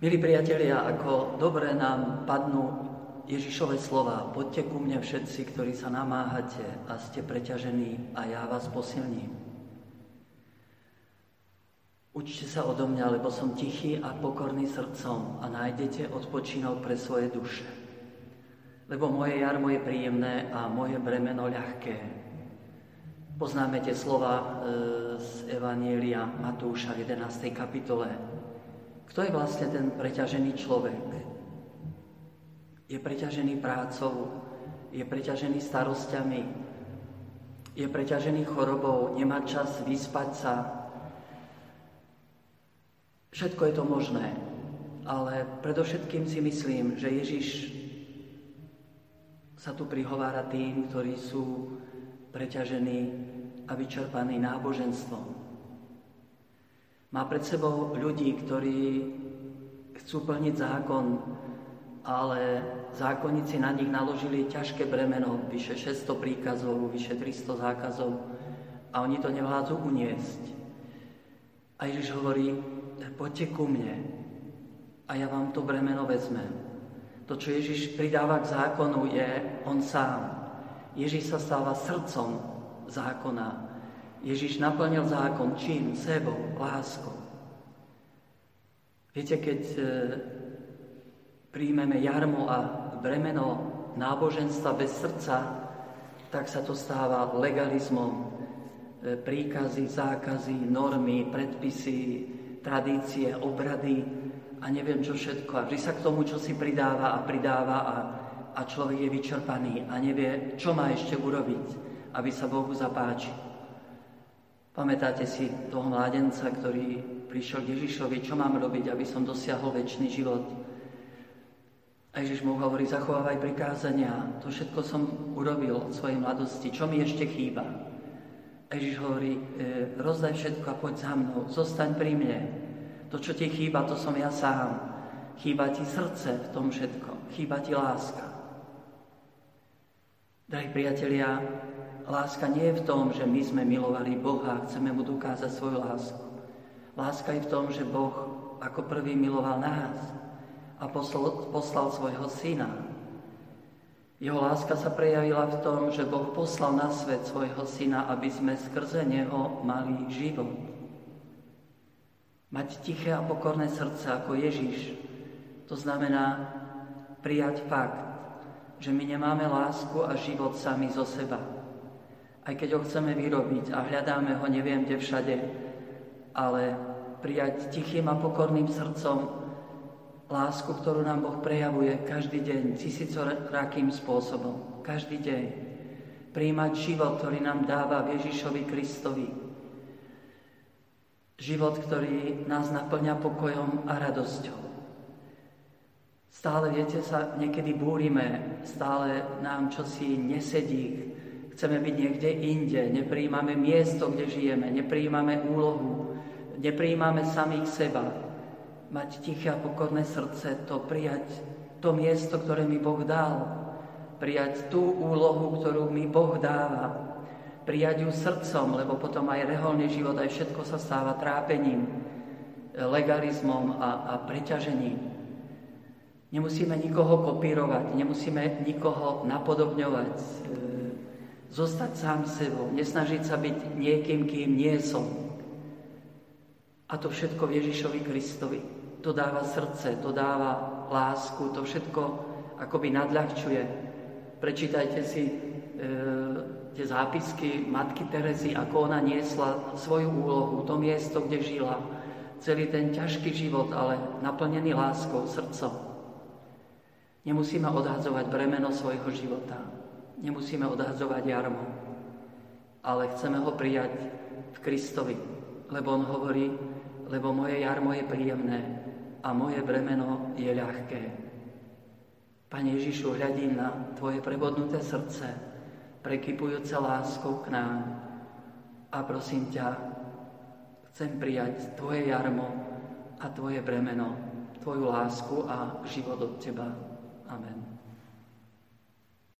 Milí priatelia, ako dobre nám padnú Ježišove slova, poďte ku mne všetci, ktorí sa namáhate a ste preťažení a ja vás posilním. Učte sa odo mňa, lebo som tichý a pokorný srdcom a nájdete odpočinok pre svoje duše. Lebo moje jarmo je príjemné a moje bremeno ľahké. Poznáme tie slova e, z Evanielia Matúša v 11. kapitole. Kto je vlastne ten preťažený človek? Je preťažený prácou, je preťažený starostiami, je preťažený chorobou, nemá čas vyspať sa. Všetko je to možné, ale predovšetkým si myslím, že Ježiš sa tu prihovára tým, ktorí sú preťažení a vyčerpaní náboženstvom. Má pred sebou ľudí, ktorí chcú plniť zákon, ale zákonníci na nich naložili ťažké bremeno, vyše 600 príkazov, vyše 300 zákazov a oni to nevládzu uniesť. A Ježiš hovorí, poďte ku mne a ja vám to bremeno vezmem. To, čo Ježiš pridáva k zákonu, je on sám. Ježiš sa stáva srdcom zákona, Ježiš naplnil zákon čím? Sebou, láskou. Viete, keď e, príjmeme jarmo a bremeno náboženstva bez srdca, tak sa to stáva legalizmom. E, príkazy, zákazy, normy, predpisy, tradície, obrady a neviem čo všetko. A vždy sa k tomu, čo si pridáva a pridáva a, a človek je vyčerpaný a nevie, čo má ešte urobiť, aby sa Bohu zapáčil. Pamätáte si toho mládenca, ktorý prišiel k Ježišovi, čo mám robiť, aby som dosiahol väčší život. A Ježiš mu hovorí, zachovávaj prikázania, to všetko som urobil od svojej mladosti, čo mi ešte chýba. A Ježiš hovorí, e, rozdaj všetko a poď za mnou, zostaň pri mne. To, čo ti chýba, to som ja sám. Chýba ti srdce v tom všetko, chýba ti láska. Drahí priatelia, Láska nie je v tom, že my sme milovali Boha a chceme mu dokázať svoju lásku. Láska je v tom, že Boh ako prvý miloval nás a poslal, poslal svojho syna. Jeho láska sa prejavila v tom, že Boh poslal na svet svojho syna, aby sme skrze neho mali život. Mať tiché a pokorné srdce ako Ježiš, to znamená prijať fakt, že my nemáme lásku a život sami zo seba aj keď ho chceme vyrobiť a hľadáme ho neviem kde všade, ale prijať tichým a pokorným srdcom lásku, ktorú nám Boh prejavuje každý deň, tisícorakým spôsobom, každý deň. Príjmať život, ktorý nám dáva Ježišovi Kristovi. Život, ktorý nás naplňa pokojom a radosťou. Stále, viete, sa niekedy búrime, stále nám čosi nesedí, Chceme byť niekde inde, nepríjmame miesto, kde žijeme, nepríjmame úlohu, nepríjmame samých seba. Mať tiché a pokorné srdce, to prijať to miesto, ktoré mi Boh dal. Prijať tú úlohu, ktorú mi Boh dáva. Prijať ju srdcom, lebo potom aj reholný život, aj všetko sa stáva trápením, legalizmom a, a preťažením. Nemusíme nikoho kopírovať, nemusíme nikoho napodobňovať zostať sám sebou, nesnažiť sa byť niekým, kým nie som. A to všetko v Ježišovi Kristovi. To dáva srdce, to dáva lásku, to všetko akoby nadľahčuje. Prečítajte si e, tie zápisky matky Terezy, ako ona niesla svoju úlohu, to miesto, kde žila. Celý ten ťažký život, ale naplnený láskou, srdcom. Nemusíme odhadzovať bremeno svojho života nemusíme odhadzovať jarmo, ale chceme ho prijať v Kristovi, lebo on hovorí, lebo moje jarmo je príjemné a moje bremeno je ľahké. Pane Ježišu, hľadím na Tvoje prebodnuté srdce, prekypujúce láskou k nám a prosím ťa, chcem prijať Tvoje jarmo a Tvoje bremeno, Tvoju lásku a život od Teba. Amen.